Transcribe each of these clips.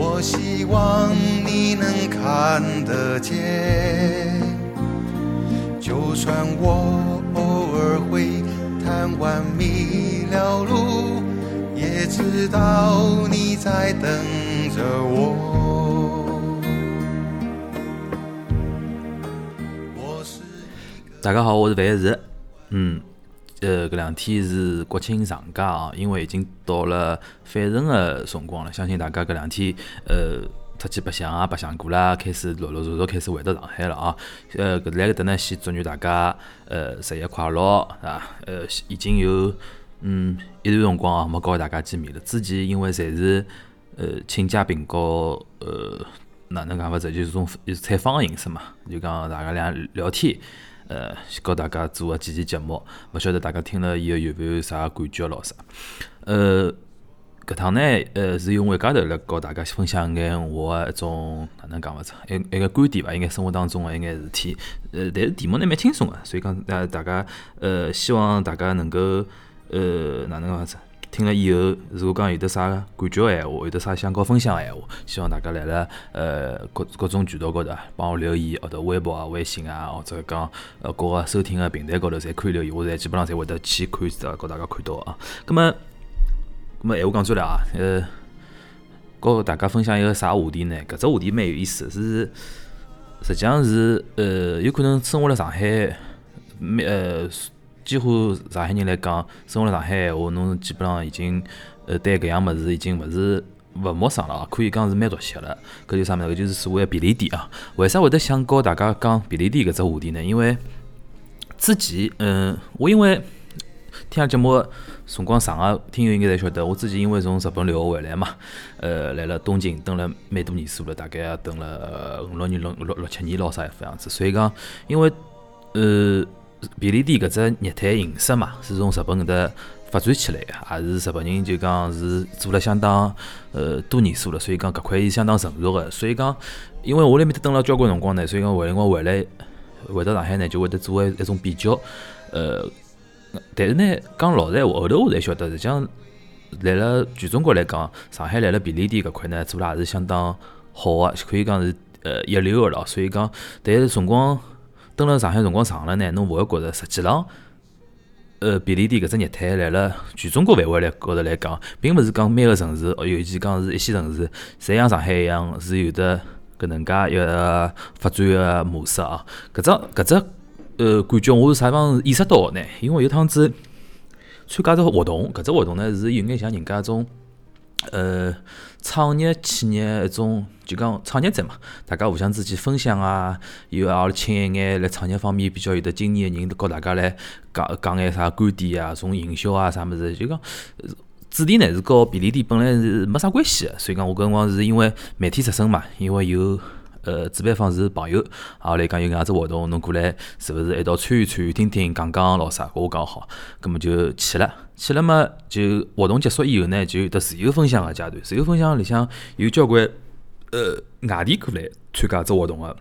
我希望你能看得见。就算我偶尔会贪玩迷了路，也知道你在等着我。我是大家好，我是范石。嗯，呃，搿两天是国庆长假啊，因为已经到了返程个辰光了，相信大家搿两天呃出去白相啊，白相过了，开始陆陆续续开始回到上海了啊。呃，搿来搿搭呢，先祝愿大家呃十一快乐啊！呃，已经有嗯一段辰光啊没告大家见面了。之前因为侪是呃请嘉宾告呃哪能讲法子，就是种采访的形式嘛，就讲大家俩聊天。呃，告大家做个几期节目，勿晓得大家听了以后有没有啥感觉咯啥？呃，搿趟呢，呃，是用一家头来告大家分享一眼我个一种哪能讲法子，一一个观点伐，应该生活当中个一眼事体。呃，但是题目呢蛮轻松个，所以讲大大家呃，希望大家能够呃哪能讲法子？听了以后，如果讲有得啥感觉个闲话，有得啥想跟我分享个闲话，希望大家来了呃各各种渠道高头帮我留言，或者微博啊、微信啊，或者讲呃各个收听个平台高头侪可以留言，我侪基本上侪会得去看的，告大家看到啊。葛么，葛么闲话讲转来啊，呃，告大家分享一个啥话题呢？搿只话题蛮有意思，是实际上是呃有可能生活辣上海，蛮呃。几乎上海人来讲，生活辣上海闲话，侬基本上已经呃对搿样物事已经勿是勿陌生了啊，可以讲是蛮熟悉了。搿就啥物事？搿就是所谓个便利店啊。为啥会得想告大家讲便利店搿只话题呢？因为之前嗯，我因为听节目辰光长个听友应该侪晓得，我之前因为从日本留学回来嘛，呃，来了东京，蹲了蛮多年数了，大概也蹲了五六年、六六六七年咯啥副样子。所以讲，因为呃。便利店搿只业态形式嘛，是从日本搿搭发展起来个，也是日本人就讲是做了相当呃多年数了，所以讲搿块是相当成熟个。所以讲，因为我辣面搭蹲了交关辰光呢，所以讲回辰光回来回到上海呢，就会得做一一种比较。呃，但是呢，讲老实闲话，后头我才晓得，实际上来了全中国来讲，上海来了便利店搿块呢，做了也是相当好个，可以讲是呃一流个咯。所以讲，但是辰光。蹲辣上海辰光长了呢，侬勿会觉着实际上，呃，便利店搿只业态来了全中国范围来高头来讲，并勿是讲每个城市哦，尤其讲是一线城市，侪像上海一样是有的搿能介一个发展个模式啊。搿只搿只呃感觉，我是啥地方意识到个呢？因为有趟子参加只活动，搿只活动呢是有眼像人家种。呃，创业企业一种就讲创业者嘛，大家互相之间分享啊，有也拉请一眼来创业方面比较有得经验的人，告大家来讲讲眼啥观点啊，从营销啊啥物事，就讲主题呢是和便利店本来是没啥关系的，所以讲我搿辰光是因为媒体出身嘛，因为有呃主办方是朋友，后来讲有搿样子活动，侬过来是勿是一道参与参与，听听讲讲咾啥，我讲好，葛末就去了。去了嘛，就活动结束以后呢，就有得自由分享个阶段。自由分享里向有交关呃外地过来参加这活动个。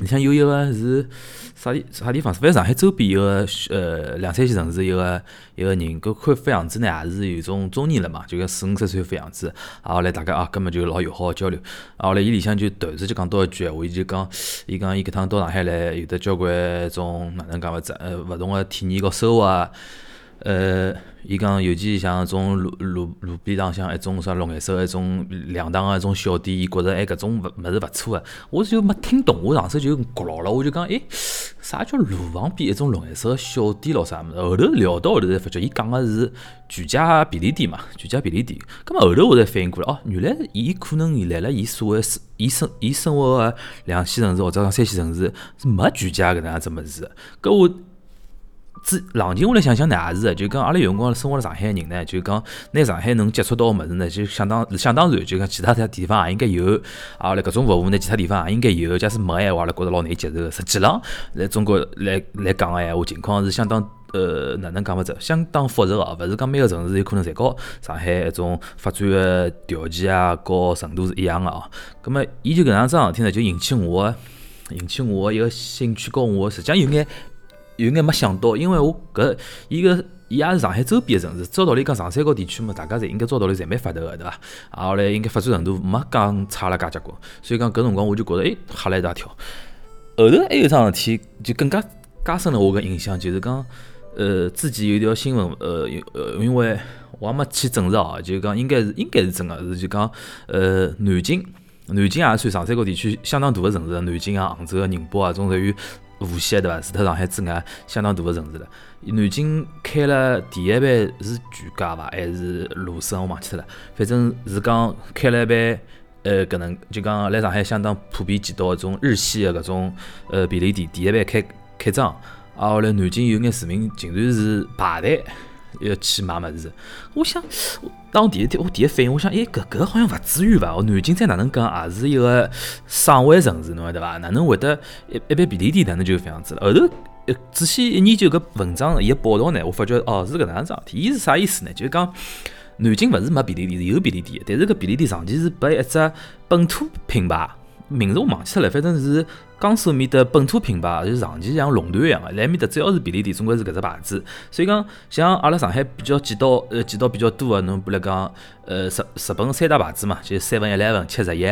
里向有一个是啥地啥地方？反正上海周边一个呃两三线城市一个一个人，搿看副样子呢，也是有种中年了嘛，就个四五十岁副样子。后来大家啊，根本就老友好交流。后来伊里向就突然就讲到一句闲话，伊就讲，伊讲伊搿趟到上海来，有得交关种哪能讲法子？呃，勿同个体验和收获啊。呃，伊讲尤其像种路路路边浪向一种啥绿颜色一种两档个一种小店，伊觉着哎搿种物物事勿错个，我就没听懂，我上手就觉牢了，我就讲哎，啥叫路旁边一种绿颜色小店咯啥物事？后头聊到后头才发觉，伊讲个是全家便利店嘛，全家便利店。咁么后头我才反应过来，哦，原来伊可能来了伊所谓生伊生伊生活个两线城市或者讲三线城市是没全家搿能样子物事，搿我。自冷静下来想想呢，也是，就讲阿拉有辰光生活辣上海人呢，就讲拿上海能接触到个物事呢，就相当相当然，就讲其他地方也应该有，啊，来搿种服务呢，其他地方也应该有。假使没个话，阿拉觉着老难接受。实际浪来中国来来讲个闲话，情况是相当呃哪能讲法子？相当复杂个，勿是讲每个城市有可能侪和上海一种发展个条件啊，和程度是一样个哦。葛末伊就搿样桩事体呢，就引起我引起我一个兴趣，和我实际上有眼。有眼没想到，因为我搿伊个伊也是上海周边个城市，照道理讲长三角地区嘛，大家侪应该照道理侪蛮发达个，对伐？啊，后来应该发展程度没讲差了介结棍，所以讲搿辰光我就觉着，哎，吓了一大跳。后头还有桩事体，就更加加深了我个印象，就是讲，呃，之前有条新闻，呃，呃，因为我也没去证实哦，就讲应该是应该是真个，是就讲，呃，南京，南京也算长三角地区相当大个城市，南京啊、杭州啊、宁波啊，种属于。无锡对伐？除脱上海之外，相当大个城市了。南京开了第一班是全家伐？还是路省？我忘记脱了。反正是讲开了一班，呃，搿能就讲来上海相当普遍见到搿种日系个搿种呃便利店，第一班开开张。啊，后来南京有眼市民竟然是排队。要去买么子，我想，当第一天我第一反应，我想，哎，搿搿好像勿至于伐？南京再哪能讲，也是一个省会城市，侬晓得伐？哪能会得一一般便利店哪能就搿样子了？后头仔细一研究搿文章伊个报道呢，我发觉哦是搿能样子事体。伊是啥意思呢？就是讲南京勿是没便利店，是有便利店，但是搿便利店长期是拨一只本土品牌。名字我忘记脱了，反正是江苏面的本土品牌，就长期像垄断一样的。来面的只要是便利店，总归是搿只牌子。所以讲，像阿拉上海比较见到呃见到比较多的，侬比如讲呃日日本三大牌子嘛，就 Seven Eleven、七十一、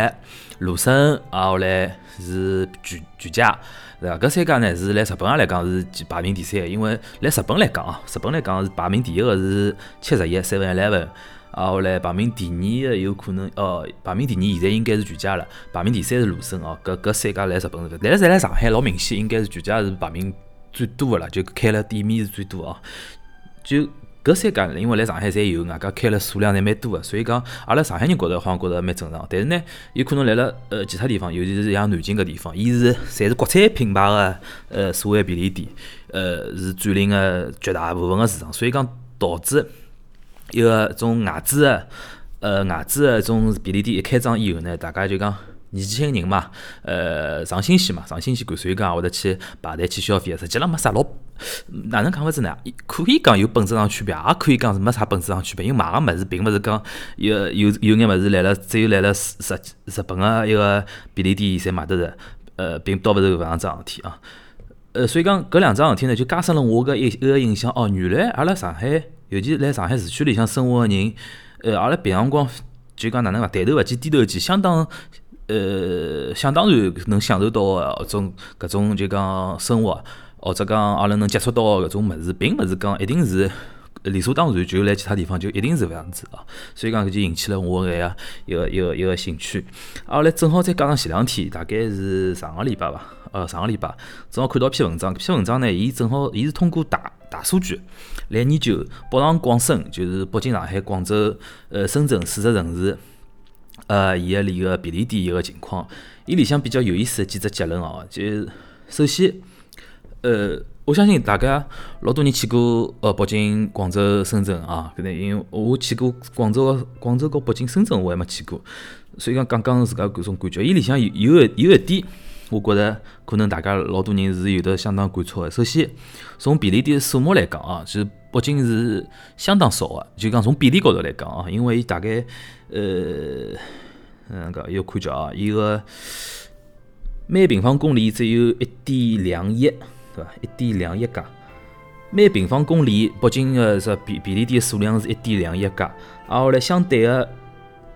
罗森，啊后来是全全家，对伐？搿三家呢是来日本上来讲是排名第三，因为来日本来讲啊，日本来讲是排名第一个是七十一、Seven Eleven。啊，后来排名第二个有可能，哦，排名第二现在应该是全家了，排名第三是罗森哦，搿搿三家来日本是，但是来上海老明显，应该是全家是排名最多的了，就开了店面是最多哦。就搿三家，因为来上海侪有，外加开了数量侪蛮多的，所以讲阿拉上海人觉着好像觉着蛮正常。但是呢，有可能来了呃其他地方，尤其是像南京搿地方，伊是侪是国产品牌的呃所谓便利店，呃是占领了绝大部分的市场，所以讲导致。一个种外资的，呃，外资的种便利店一开张以后呢，大家就讲年轻人嘛，呃，上新鲜嘛，上新鲜感，所以讲会得去排队去消费。实际浪没啥老，哪能讲法子呢？可以讲有本质上区别，也可以讲是没啥本质上区别。因为买个物事并勿是讲有有有眼物事来了，只有来了日日本个一个便利店才买得着，呃，并倒勿是搿样桩事体啊。呃，所以讲搿两桩事体呢，就加深了我个一一个印象。哦，原来阿拉上海。尤其是来上海市区里向生活个人，呃，阿拉平常光就讲哪能讲，抬头勿见低头见，相当呃，想当然能享受到搿种搿种就讲生活，或者讲阿拉能接触到个搿种物事，并勿是讲一定是理所当然就来其他地方就一定是搿样子啊。所以讲搿就引起了我个一个一个一个兴趣。后来正好再加上前两天，大概是上个礼拜伐，呃，上个礼拜正好看到篇文章，搿篇文章呢，伊正好伊是通过大大数据。来研究北上广深，就是北京、上海、广州、呃深圳四只城市，呃伊个里个便利店一个情况。伊里向比较有意思的几只结论哦，就首先，呃，我相信大家老多人去过呃北京、广州、深圳啊，可能因为我去过广州、广州和北京、深圳我还没去过，所以讲讲讲自家搿种感觉。伊里向有有有一点。我觉着可能大家老多人是有的相当感触的。首先，从便利店数目来讲啊，就是北京是相当少的。就讲从比例高头来讲啊，因为伊大概呃，嗯个要看叫啊，伊个每平方公里只有一点两亿，对伐？一点两亿家。每平方公里北京个这便便利店数量是一点两亿家，而后来相对个。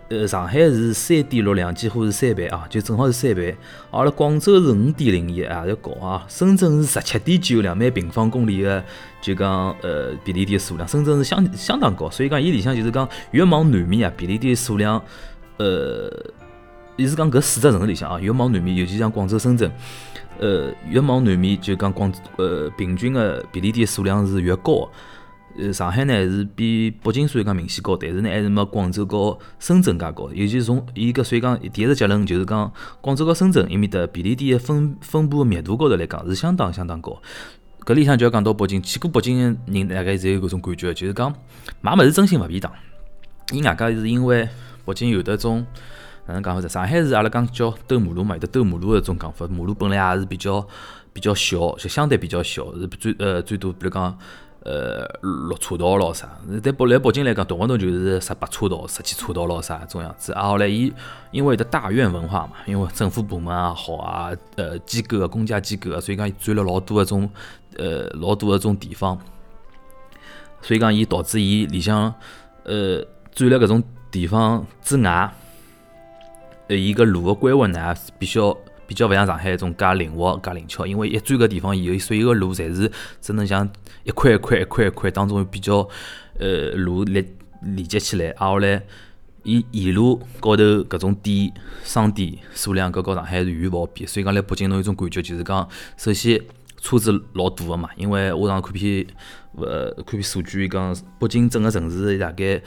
呃，上海是三点六两，几乎是三倍啊，就正好是三倍。阿拉广州是五点零一，也要高啊。深圳是十七点九两每平方公里的，就讲呃便利店数量，深圳是相相当高。所以讲，伊里向就是讲越往南面啊，便利店数量，呃，伊是讲搿四只城市里向啊，越往南面，尤其像广州、深圳，呃，越往南面就讲广呃平均的便利店数量是越高。呃，上海呢是比北京虽然讲明显高，但是呢还是没广州和深圳介高。尤其是从伊搿所以讲第一个结论就是讲，广州和深圳伊面的便利店的分分布密度高头来讲是相当相当高。搿里向就要讲到北京，去过北京的人大概侪有搿种感觉，就是讲买物事真心勿便当。伊外加是因为北京有得种哪能讲法子？上海是阿拉讲叫兜马路嘛，有得兜马路的种讲法。马路本来也是比较比较小，就相对比较小，是最呃最多比如讲呃六车道咯啥。在北来北京来讲，动勿动就是十八车道、十几车道咯啥种样子。啊，后来伊因为有得大院文化嘛，因为政府部门也好啊，呃机构啊、公家机构啊，所以讲伊占了老多个种呃老多个种地方。所以讲伊导致伊里向呃。占了搿种地方之外，呃，伊个路个规划呢，比较比较勿像上海一种介灵活、介灵巧。因为一占搿地方以后，所有个路侪是只能像一块一块、一块一块当中比较呃路连连接起来。挨下来，伊沿路高头搿种店、商店数量，搿和上海是远远勿好比。所以讲，来北京侬有种感觉，就是讲，首先车子老多个嘛。因为我上看篇呃看篇数据，伊讲北京整个城市大概。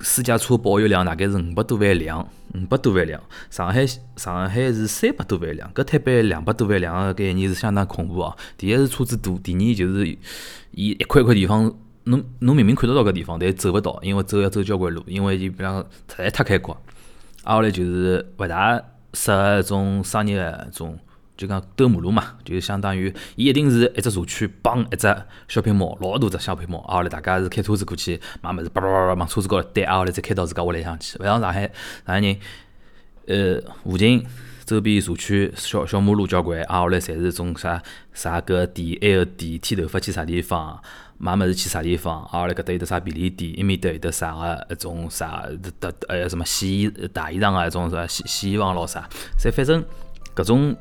私家车保有量大概是五百多万辆，五百多万辆。上海上海是三百多万辆，搿台北两百多万辆个概念是相当恐怖哦。第一是车子多，第二就是伊一块块地方，侬侬明明看得到搿地方，但走勿到，因为走要走交关路，因为伊比方实在太开阔。挨下来就是勿大适合一种商业搿种。就讲兜马路嘛，就相当于伊一定是一只社区帮一只小平毛，老大只小平毛，啊，后来大家是开车子过去买物事，叭叭叭叭往车子高头堆，啊，后来再开到自家屋里向去。勿像上海，上海人，呃，附近周边社区小小马路交关，啊，后来侪是种啥啥个店，埃个店，剃头发去啥地方，买物事去啥地方，啊，后来搿搭有得啥便利店，埃面搭有得啥个一种啥的，还有什么洗衣大衣裳啊，一种啥洗洗衣房咯啥，侪反正搿种。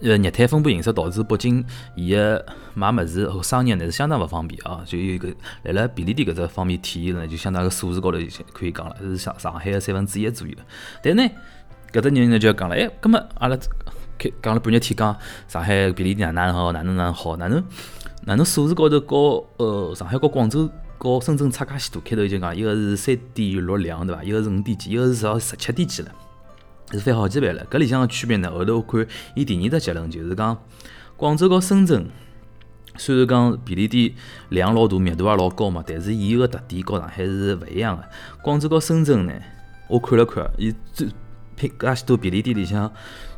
呃，业态分布形式导致北京伊个买物事和商业呢是相当勿方便啊，就有一个辣辣便利店搿只方面体现呢，就相当于数字高头可以讲了，是上上海个三分之一左右。但呢，搿搭人呢就要讲了，哎，葛末阿拉开讲了半日天，讲上海便利店哪能好，哪能哪能好，哪能哪能数字高头高呃上海和广州和深圳差介许多？开头就讲一个是三点六两对伐？一个是五点几，一个是到十七点几了。是翻好几倍了，搿里向个区别呢？后头我看伊第二只结论就是讲，广州和深圳虽然讲便利店量老大，密度也老高嘛，但是伊个特点和上海是勿一样个。广州和深圳呢，我看了看，伊最品介许多便利店里向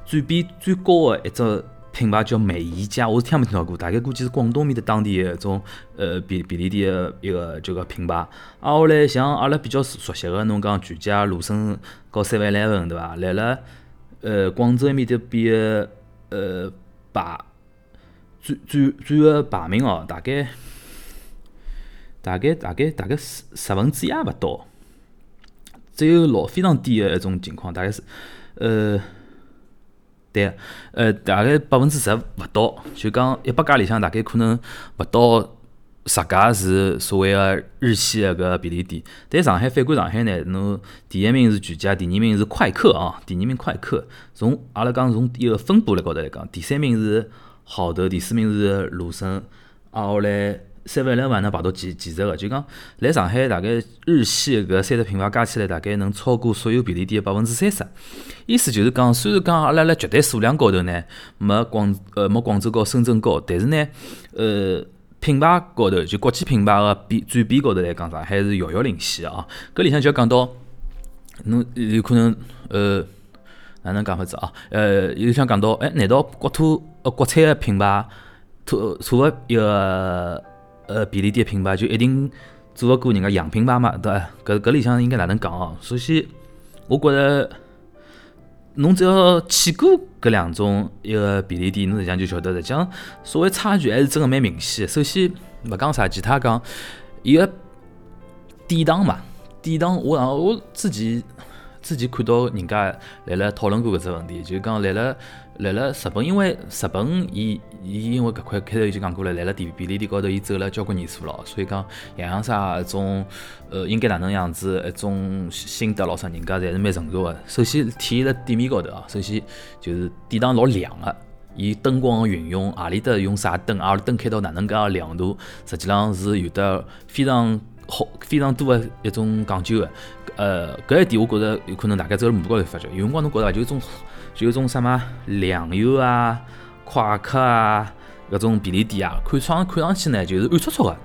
占比最高个一只。品牌叫美宜家，我是听没听到过，大概估计是广东面的当地一种呃便便利店的一个这个品牌。啊，后来像阿拉比较熟悉的，侬讲全家、罗森、和 Seven Eleven 对伐？来了呃广州面的边呃排最最最个排名哦，大概大概大概大概十十分之一也勿到，只有老非常低的一种情况，大概是呃。对，呃，大概百分之十勿到，就讲一百家里向大概可能勿到十家是所谓个日系个搿便利店。但上海反观上海呢，侬第一名是全家，第二名是快客啊，第二名快客。从阿拉讲从一个分布来高头来讲，第三名是好德，第四名是罗森，啊后来。三万两万能排到几几十个？就讲来上海，大概日系搿三只品牌加起来，大概能超过所有便利店的百分之三十。意思就是讲，虽然讲阿拉辣绝对数量高头呢，没广呃没广州高、深圳高，但是呢，呃，品牌高头就国际品牌个比占比高头来讲，上海是遥遥领先啊。搿里向就要讲到，侬有可能呃哪能讲法子啊？呃，有想讲到，哎，难道国土呃国产个品牌，土除个一个？呃，便利店品牌就一定做勿过人家洋品牌嘛？对伐？搿搿里向应该哪能讲哦？首先，我觉着侬只要去过搿两种一个便利店，侬实际上就晓得，实际上所谓差距还是真个蛮明显。首先，勿讲啥，其他讲伊个典当嘛，典当，我我之前。之前看到人家来了讨论过搿只问题，就讲来了来了日本，因为日本伊伊因为搿块开头已经讲过了，来了便便利店高头，伊走了交关年数了，所以讲样样啥一种呃应该哪能样子一种心得老啥，人家侪是蛮成熟个。首先体现辣店面高头啊，首先就是店堂老亮个，伊灯光运用何里搭用啥灯，啊灯开到哪能介个亮度，实际上是有得非常好非常多个一种讲究个。呃，搿一点我觉着有可能大家走辣马路高头发觉，有辰光侬觉着伐，就种就种啥么粮油啊、快客啊、搿种便利店啊，看上看上去呢就是暗戳戳个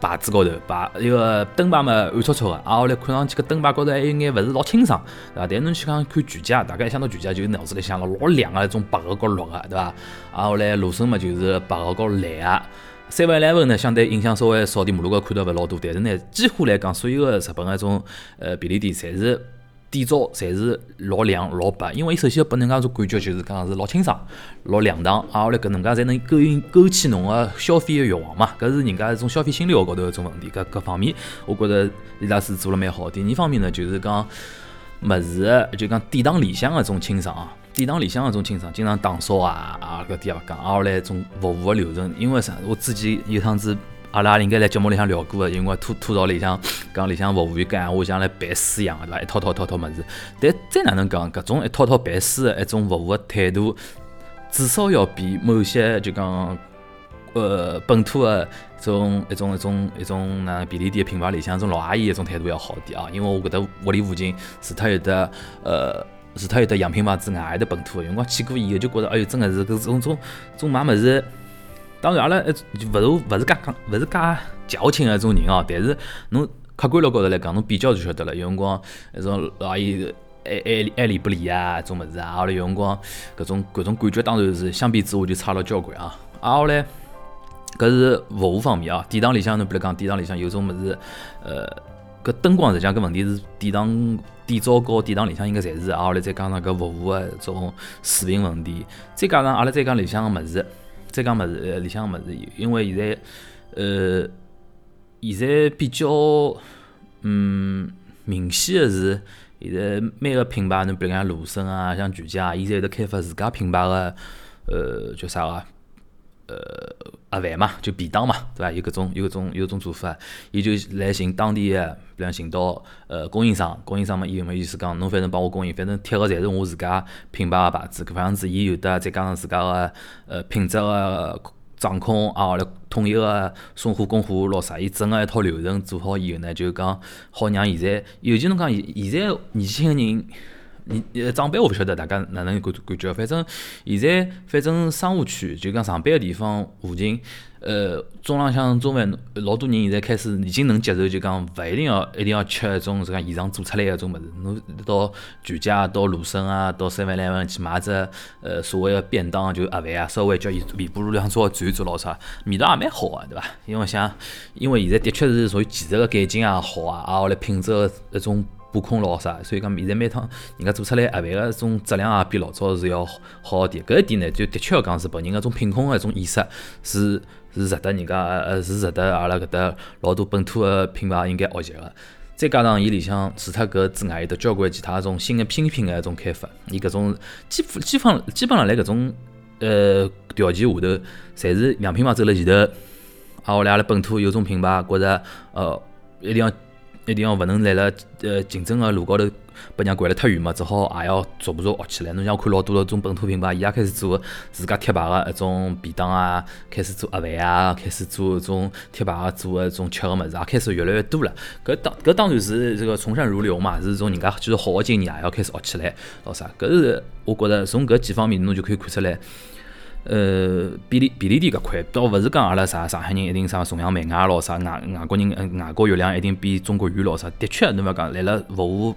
牌子高头牌一个灯牌嘛暗戳戳个，啊后来看上去搿灯牌高头还有眼勿是老清爽，对伐？但侬去讲看全家，大概一想到全家就脑子里想了老亮个一种白个和绿个，对伐？啊后来罗森嘛就是白个和蓝个。Seven Eleven 呢，相对影响稍微少点，马路高看到勿老多，但是呢，几乎来讲，所有个日本个种呃便利店，侪是底噪，侪是老亮老白，因为伊首先要拨人家种感觉，就是讲是老清爽、老亮堂，啊，后来搿能介才能勾引勾起侬个消费个欲望嘛，搿是人家一种消费心理学高头一种问题，搿各方面，我觉着伊拉是做了蛮好。第二方面呢，就是讲物事就讲典当里向个种清爽啊。殿堂里向搿种清爽，经常打扫啊啊搿点也勿讲，后来种服务个流程，因为啥？我之前有趟子，阿拉应该在节目里向聊过个，因为吐吐槽里向讲里向服务员讲闲话像来办事一样个，对伐？一套套一套套物事，但再哪能讲，搿种一套套办事个一种服务个态度，至少要比某些就讲呃本土个种一种一种一种那便利店品牌里向种老阿姨一种态度要好点啊，因为我搿搭屋里附近除脱有得呃。除脱有得洋品牌之外，还有得本土个。有辰光去过以后就觉着，哎哟，真个是搿种种种买物事。当然，阿拉勿是勿是介讲，勿是介矫情个一种人哦。但是侬客观了高头来讲，侬比较就晓得了。有辰光那种老阿姨爱爱爱理不理啊，种物事啊。后来有辰光搿种搿种感觉，当然是相比之下就差了交关啊。啊，后来搿是服务方面啊。殿堂里向侬比如讲，殿堂里向有种物事，呃。搿灯光实际上搿问题是殿堂、殿灶高殿堂里向应该侪是，啊，后来再加上搿服务个种水平问题，再加上阿拉再讲里向个物事，再讲么子，呃，里向个物事，因为现在，呃，现在比较，嗯，明显的是，现在每个品牌，侬比如讲罗森啊，像全家，现在有得开发自家品牌的，呃，叫啥个？呃，盒饭嘛，就便当嘛，对伐？有搿种有搿种有搿种做法，伊就来寻当地个，比方寻到呃供应商，供应商嘛，伊有没意思讲，侬反正帮我供应，反正贴个侪是我自家品牌个牌子，搿样子伊有的再加上自家个呃品质个掌控啊，来统一个送货供货咯啥，伊整个一套流程做好以后呢，就讲好让现在，尤其侬讲现现在年轻个人。你呃，长辈我勿晓得大家哪能感感觉，反正现在反正商务区就讲上班个地方附近，呃，中浪向中饭老多人现在开始已经能接受，就讲勿一定要一定要吃一种这个现场做出来个种物事，侬到全家、到罗森啊、到三万两万去买只呃所谓个便当就盒饭啊，稍微叫伊微波炉里向稍微转一转咾啥，味道也蛮好个，对伐？因为像因为现在的确是属于技术个改进也好啊，啊后来品质个一种。把控咯啥，所以讲现在每趟人家做出来盒饭个种质量也比老早是要好点。搿一点呢，就的确要讲是本人个种品控个一种意识是是值得人家呃是值得阿拉搿搭老多本土个品牌应该学习个。再加上伊里向除脱搿之外，有得交关其他种新个新品个一种开发。伊搿种基基本基本上来搿种呃条件下头，侪是洋品牌走了前头。啊，后来阿拉本土有种品牌觉着呃一定要。一定要勿能来了，呃，竞争个路高头被人家掼了太远嘛，只好也要逐步逐步学起来。侬像看老多个种本土品牌，伊也开始做自家贴牌个一种便当啊，开始做盒饭啊，开始做一种贴牌个做一种吃个物事，也开始越来越多了。搿当搿当然是这个从善如流嘛，是种人家就是好个经验，也要开始学起来，咾啥？搿是我觉着从搿几方面侬就可以看出来。呃，便利便利店搿块，倒勿是讲阿拉啥上海人一定啥崇洋媚外咯，啥外外国人外国月亮一定比中国圆咯啥。的确，侬勿讲，辣辣服务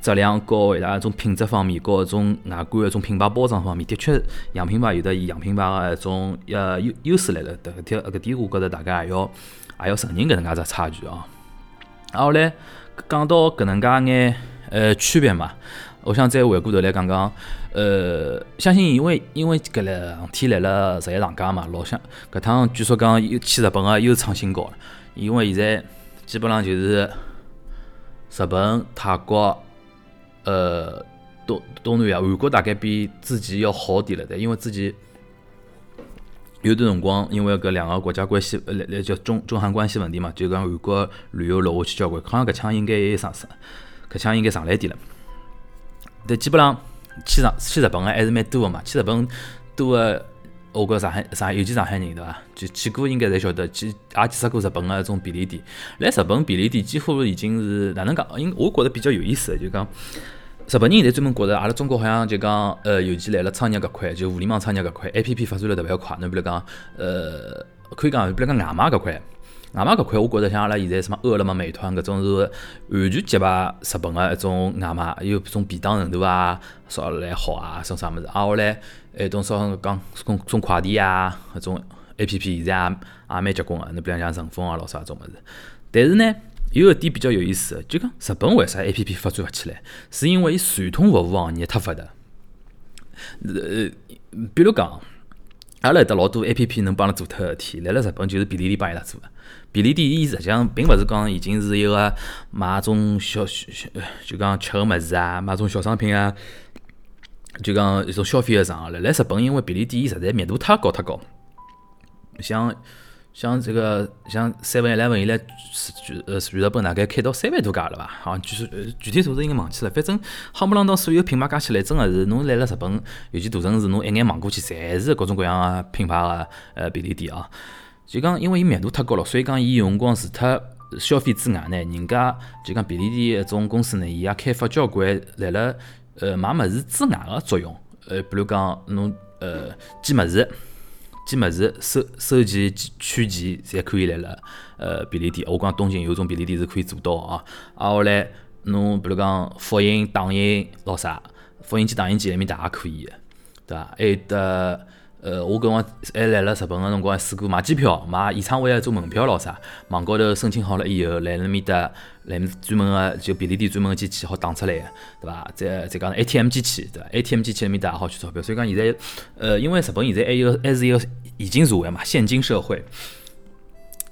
质量高伊拉种品质方面，高种外观一种品牌包装方面，的确洋品牌有的以洋品牌个一种呃优优势来了。搿点搿点，我觉着大家也要也要承认搿能介只差距啊。然后嘞，讲到搿能介眼呃区别嘛。我想再回过头来讲讲，呃，相信因为因为搿两天来了十一长假嘛，老想搿趟据说讲又去日本个又创新高了，因为现在基本上就是日本、泰国、呃东东南亚、韩国大概比之前要好点了的，因为之前有段辰光因为搿两个国家关系呃来来叫中中韩关系问题嘛，就讲韩国旅游落下去交关，好像搿枪应该也上升，搿枪应该上来点了。但基本上去上去日本个还是蛮多个嘛，去日本多个，我觉上海上海尤其上海人对伐？就去过应该侪晓得，去也见识过日本个一种便利店。来日本便利店几乎已经是哪能讲？因我觉着比较有意思个，就讲日本人现在专门觉着阿拉中国好像就讲，呃，尤其来了创业搿块，就互联网创业搿块，A P P 发展了特别快。侬比如讲，呃，可以讲，比如讲外卖搿块，外卖搿块，我觉着像阿拉现在什么饿了么、美团搿种是完全击败日本个一种外卖，有种便当程度啊，烧来好啊，送啥物事。啊，后来，哎，种说讲送送快递啊，搿种 A P P 现在也也蛮结棍个。侬比如像顺丰啊，老啥种物事。但是呢？有一点比较有意思，就讲日本为啥 A P P 发展勿起来？是因为伊传统服务行业太发达。呃，比如讲，阿拉有得老多 A P P 能帮阿拉做脱个事体，来了日本就是便利店帮伊拉做个。便利店伊实际上并勿是讲已经是一个买种小小就讲吃个物事啊，买种小商品啊，就讲一种消费个场合。了来日本，因为便利店伊实在密度太高太高，像。像这个像 Seven Eleven 伊拉全呃全日本大概开到三万多家了吧？好像具呃具体数字应该忘记了。反正夯不啷当所有品牌加起来，真个是侬来了日本，尤其大城市，侬一眼望过去，侪是各种各样个品牌个呃便利店啊。就讲因为伊密度太高了，所以讲伊有辰光除脱消费之外呢，人家就讲便利店一种公司呢，伊也开发交关来了呃买物事之外个作用。呃，比如讲侬呃寄物事。寄么子、收收件、取件，侪可以来了。呃，便利店，我讲东京有种便利店是可以做到啊。啊，后来侬比如讲复印、打印老啥，复印机、打印机埃面搭也可以，对伐？还有得。呃，我搿辰光还来了日本个辰光，试过买机票、买演唱会个、做门票咾啥，网高头申请好了以后，来那面搭，来专门个就便利店专门个机器好打出来，对伐？再再讲 ATM 机器，对伐？ATM 机器那面搭也好取钞票，所以讲现在，呃，因为日本现在还有还是一个现金社会嘛，现金社会。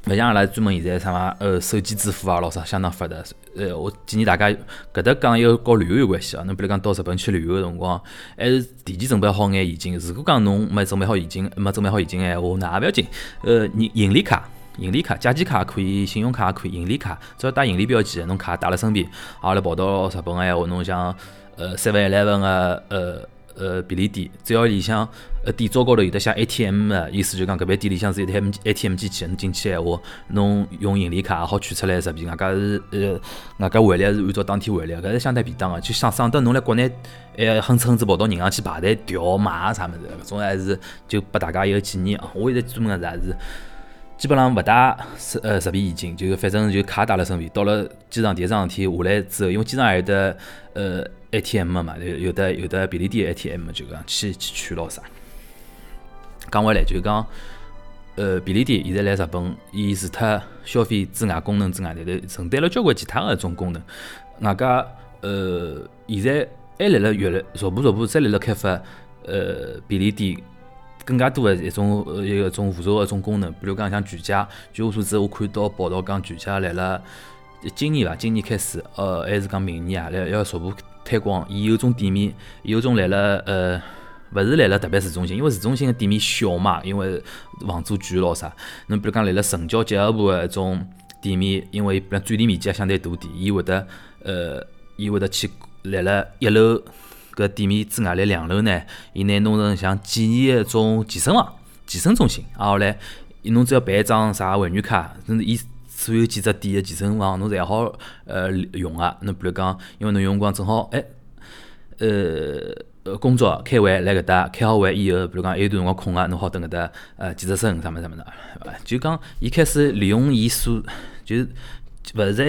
勿像阿拉专门现在啥嘛，呃，手机支付啊，老啥相当发达。呃，我建议大家搿搭讲要搞旅游有关系啊。侬比如讲到日本去旅游个辰光，还是提前准备好眼现金。如果讲侬没准备好现金，没准备好现金个闲话，那也勿要紧。呃，银银联卡、银联卡、借记卡可以，信用卡也可以，银联卡只要带银联标记，侬卡带辣身边，阿拉跑到日本个闲话，侬像呃 Seven Eleven 个呃。呃，便利店只要里向呃店招高头有得像 ATM 的意思，就讲搿爿店里向是有台 ATM 机器，侬进去闲话，侬用银联卡也好取出来实币，外加是呃外加汇率是按照当天汇率，搿是相对便当个，就省省得侬辣国内还哼哧哼哧跑到银行去排队调买啥物事，搿种还是就拨大家一个建议啊。我现在专门个是基本上勿带实呃实币现金，就反正就卡带了身边，到了机场第一桩事体下来之后，因为机场还有得呃。ATM 嘛，有有的有的便利店 ATM 就讲去去取咯啥。讲回来就讲，呃，便利店现在来日本，伊除脱消费之外功能之外，里头承担了交关其他个一种功能。外加呃，现在还辣辣越来逐步逐步再辣辣开发，呃，便利店更加多的一种呃一个种附属个一种功能。比如讲像全家，据我所知，我看到报道讲全家来了今年伐，今年开始，呃，还是讲明年啊，来要逐步。推广，伊有种店面，有种来了，呃，勿是来了特别市中心，因为市中心个店面小嘛，因为房租贵咯啥。侬比如讲来了城郊结合部个一种店面，因为比如占地面积也相对大点，伊会得，呃，伊会得去来了一楼搿店面之外，来两楼呢，伊拿弄成像简易个种健身房、健身中心。啊后来，侬只要办一张啥会员卡，甚至伊。所有几只店个健身房，侬侪好呃用啊。侬比如讲，因为侬用光正好，哎，呃，呃工作开会来搿搭，开好会以后，比如讲还有段辰光空个，侬好等搿搭呃健身身啥么啥么的，就讲伊开始利用伊所，就是勿再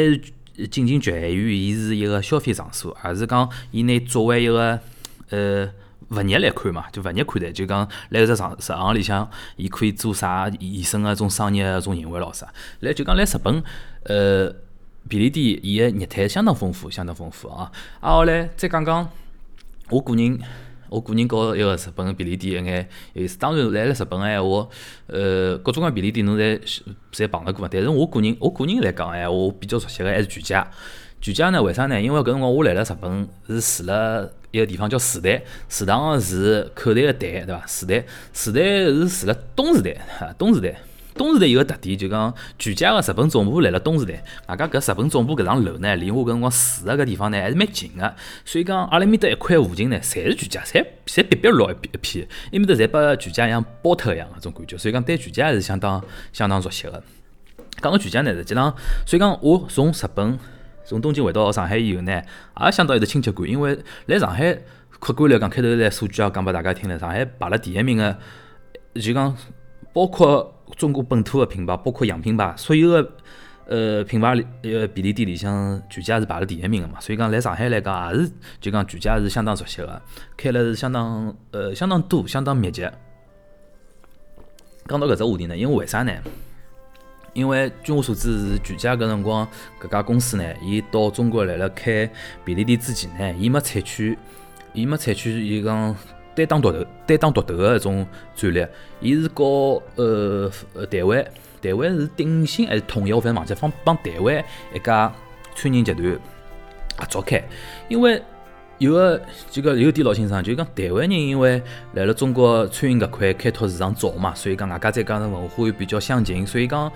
仅仅局限于伊是一个消费场所，而是讲伊拿作为一个呃。物业来看嘛，就物业看待，就讲来搿只场市场里向，伊可以做啥延伸个种商业个种行为咯啥。来就讲来日本，呃，便利店伊个业态相当丰富，相当丰富啊。啊后来再讲讲，我个人，我个人搞一个日本便利店一眼有意思。当然来了日本个闲话，呃，各种各样便利店侬侪侪碰到过。但是我个人，我个人来讲闲话，我比较熟悉个还是全家。全家呢？为啥呢？因为搿辰光我来了日本，是住了一个地方叫时代，食堂是口袋个袋，对伐？时代，时代是住了东时代，哈，东时代，东时代有个特点，就讲全家个日本总部来了东时代，外加搿日本总部搿幢楼呢，离我搿辰光住个搿地方呢还是蛮近个，所以讲阿拉面搭一块附近呢，侪是全家，侪侪逼逼落一一片，埃面搭侪把全家像包脱一样搿种感觉，所以讲对全家还是相当相当熟悉个。讲到全家呢，实际上，所以讲我从日本。从东京回到上海以后呢，也相当有得亲切感，因为来上海客观来讲，开头来数据也讲拨大家听了，上海排了第一名个，就讲包括中国本土个品牌，包括洋品牌，所有个呃品牌里呃便利店里向全家是排了第一名个嘛，所以讲来上海来讲也是就讲全家是相当熟悉个，开了是相当呃相当多，相当密集。讲到搿只话题呢，因为为啥呢？因为据我所知，是全家搿辰光搿家公司呢，伊到中国来了开便利店之前呢，伊没采取，伊没采取伊讲单打独斗、单打独斗个一种战略，伊是搞呃呃台湾，台湾是鼎新还是统一？我反正忘记，帮帮台湾一家餐饮集团合作开，因为。有个就讲有点老清爽，就讲台湾人因为来了中国餐饮搿块开拓市场早嘛，所以讲外加再加上文化又比较相近，所以讲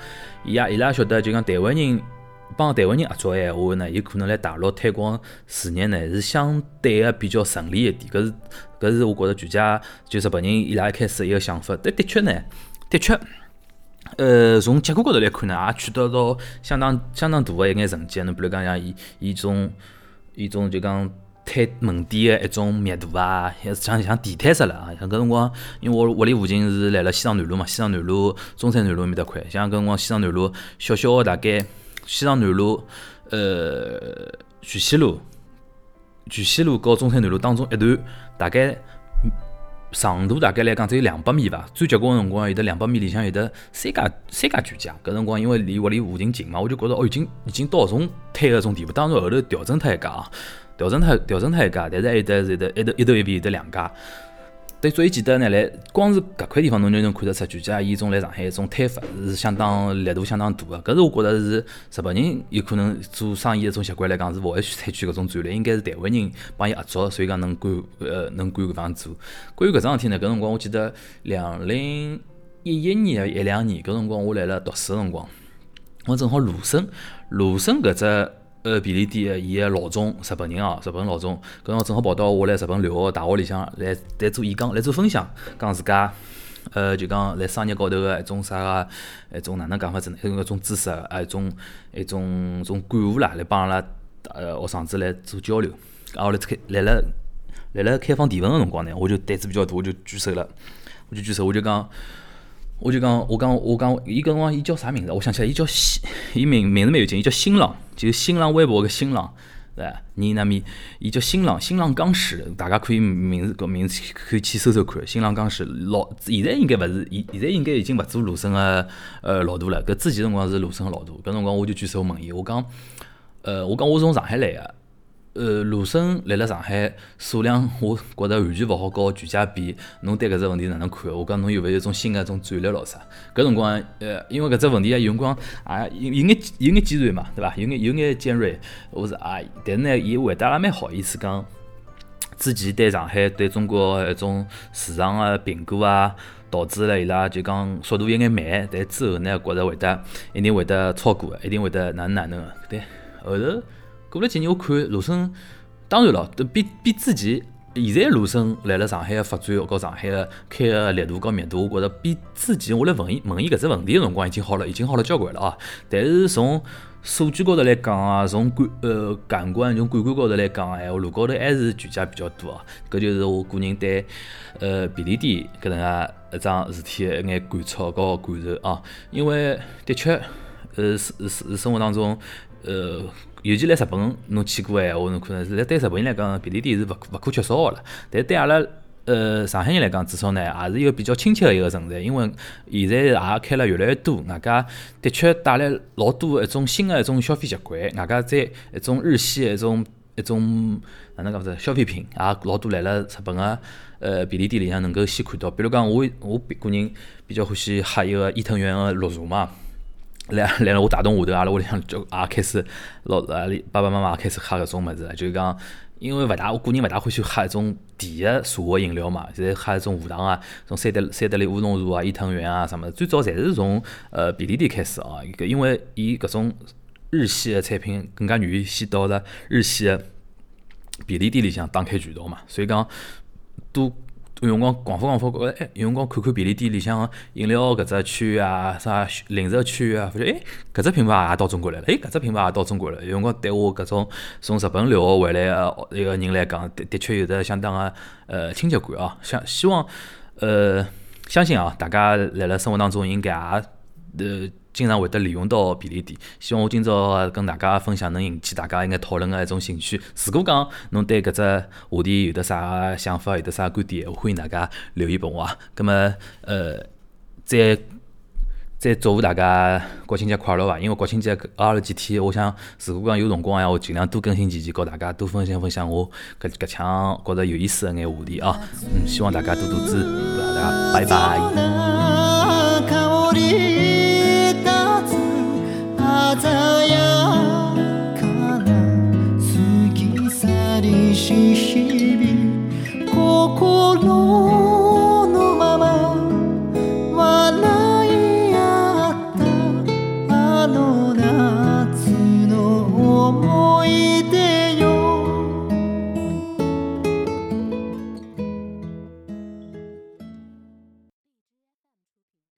伊也伊拉晓得就讲台湾人帮台湾人合作闲话呢，有可能来大陆推广事业呢是相对个比较顺利一点。搿是搿是我觉着全家就日本人伊拉一开始一个想法，但的确呢，的确，呃，从结果高头来看呢，也取得到相当相当大个一眼成绩。侬比如讲像伊伊种伊种就讲。开门店的一种密度啊，像像地摊式了啊。像搿辰光，因为我屋里附近是来了西藏南路嘛，西藏南路、中山南路埃面搭块。像搿辰光西藏南路小小个大概，西藏南路、呃，全西路、巨溪路和中山南路当中一段，大概长度大概来讲只有两百米伐。最结棍个辰光有得两百米里向有得三家三家全家。搿辰光因为离屋里附近近嘛，我就觉着哦，已经已经到搿种摊搿种地步。当然后头调整脱一家啊。调整它，调整它一家，但是还有得是得一头一头一边有得两家。对，所以记得呢，来光是搿块地方，侬就能看得出，全家伊种来上海一种推法是相当力度相当大个。搿是我觉着是日本人有可能做生意一种习惯来讲，是勿会去采取搿种战略，应该是台湾人帮伊合作，所以讲能敢呃能敢搿方做。关于搿桩事体呢，搿辰光我记得两零一一年一两年搿辰光我来了读书个辰光，我正好鲁生鲁生搿只。呃，便利店个伊个老总，日本人哦，日本老总，搿辰光正好跑到我来日本留学大学里向来来做演讲，来做分享，讲自家，呃，就讲来商业高头个一种啥个，一种哪能讲法子呢？一种知识啊，一种一种种感悟啦，来帮阿拉呃学生子来做交流。啊，我来开来了来了开放提问个辰光呢，我就胆子比较大，我就举手了，我就举手，我就讲。我就讲，我讲，我讲，伊搿辰光伊叫啥名字？我想起来，伊叫新，伊名名字蛮有劲，伊叫新浪，就是新浪微博个新浪，对伐？你那面，伊叫新浪，新浪刚史，大家可以名字搿名字可以去搜搜看。新浪刚史老，现在应该勿是，现现在应该已经勿做鲁森个呃老大了。搿之前辰光是鲁森个老大。搿辰光我就举手问伊，我讲，呃，我讲我从上海来个。呃，卢森来了上海数量，我觉着完全勿好和全家比。侬对搿只问题哪能看？我讲侬有勿有一种新个一种战略咯啥？搿辰光，呃，因为搿只问题啊，有辰光啊，有有眼有眼尖锐嘛，对伐？有眼有眼尖锐，我是啊，但是呢，伊回答也蛮好意思讲，之前对上海对中国一种市场个评估啊，导致了伊拉就讲速度有眼慢，但之后呢，觉着会得一定会得超过，一定会得哪能哪能个，对，后头。过了几年，我看卢森，当然了，比比之前，现在卢森来了上海个发展，和上海个开个力度和密度，我觉着比之前我来问伊问伊搿只问题个辰光已经好了，已经好了交关了啊。但是从数据高头来讲啊，从感呃感官从感官高头来讲闲话，路高头还是全家比较多啊。搿就是我个人对呃便利店搿能介一桩事体个一眼感触和感受啊。因为的确，呃是是生活当中，呃。尤其来日本，侬去过闲话，侬可能是对日本人来讲，便利店是勿勿可缺少个了。但对阿拉呃上海人来讲，至少呢，也是一个比较亲切个一个存在。因为现在也开了越来越多，外加的确带来老多一种新个一种消费习惯，外加在一种日系一种一种哪能讲子消费品，也老多来了日本个呃便利店里向能够先看到。比如讲，我我个人比较欢喜喝一个伊藤园个绿茶嘛。来来了，我大洞下头，阿拉屋里向就也开始老阿里爸爸妈妈也开始喝搿种物事了。就是讲，因为勿大，我个人勿大欢喜喝一种甜个茶个饮料嘛。现在喝一种无糖啊，种三得三得利乌龙茶啊、伊藤园啊什么，最早侪是从呃便利店开始啊。搿因为伊搿种日系个产品更加愿意先到了日系个便利店里向打开渠道嘛，所以讲多有辰光广发广发，觉着哎，有辰光看看便利店里向饮料搿只区啊，啥零食区啊，发觉哎，搿只品牌也到中国来了，哎，搿只品牌也到中国了。有辰光对我搿种从日本留学回来个一个人来讲，的的确有着相当个呃亲切感哦。想希望呃，相信啊，大家辣辣生活当中应该也呃。经常会得利用到便利店，希望我今朝跟大家分享能引起大家一眼讨论个一种兴趣。如果讲侬对搿只话题有得啥想法，有得啥观点，欢迎大家留言拨我啊。葛末呃，再再祝福大家国庆节快乐伐！因为国庆节搿阿拉几天，我想如果讲有辰光呀，我尽量多更新几期，告大家多分享分享我搿搿腔觉着有意思个眼话题啊。嗯，希望大家多多支持，大家拜拜。鮮やかな過ぎ去りし日々心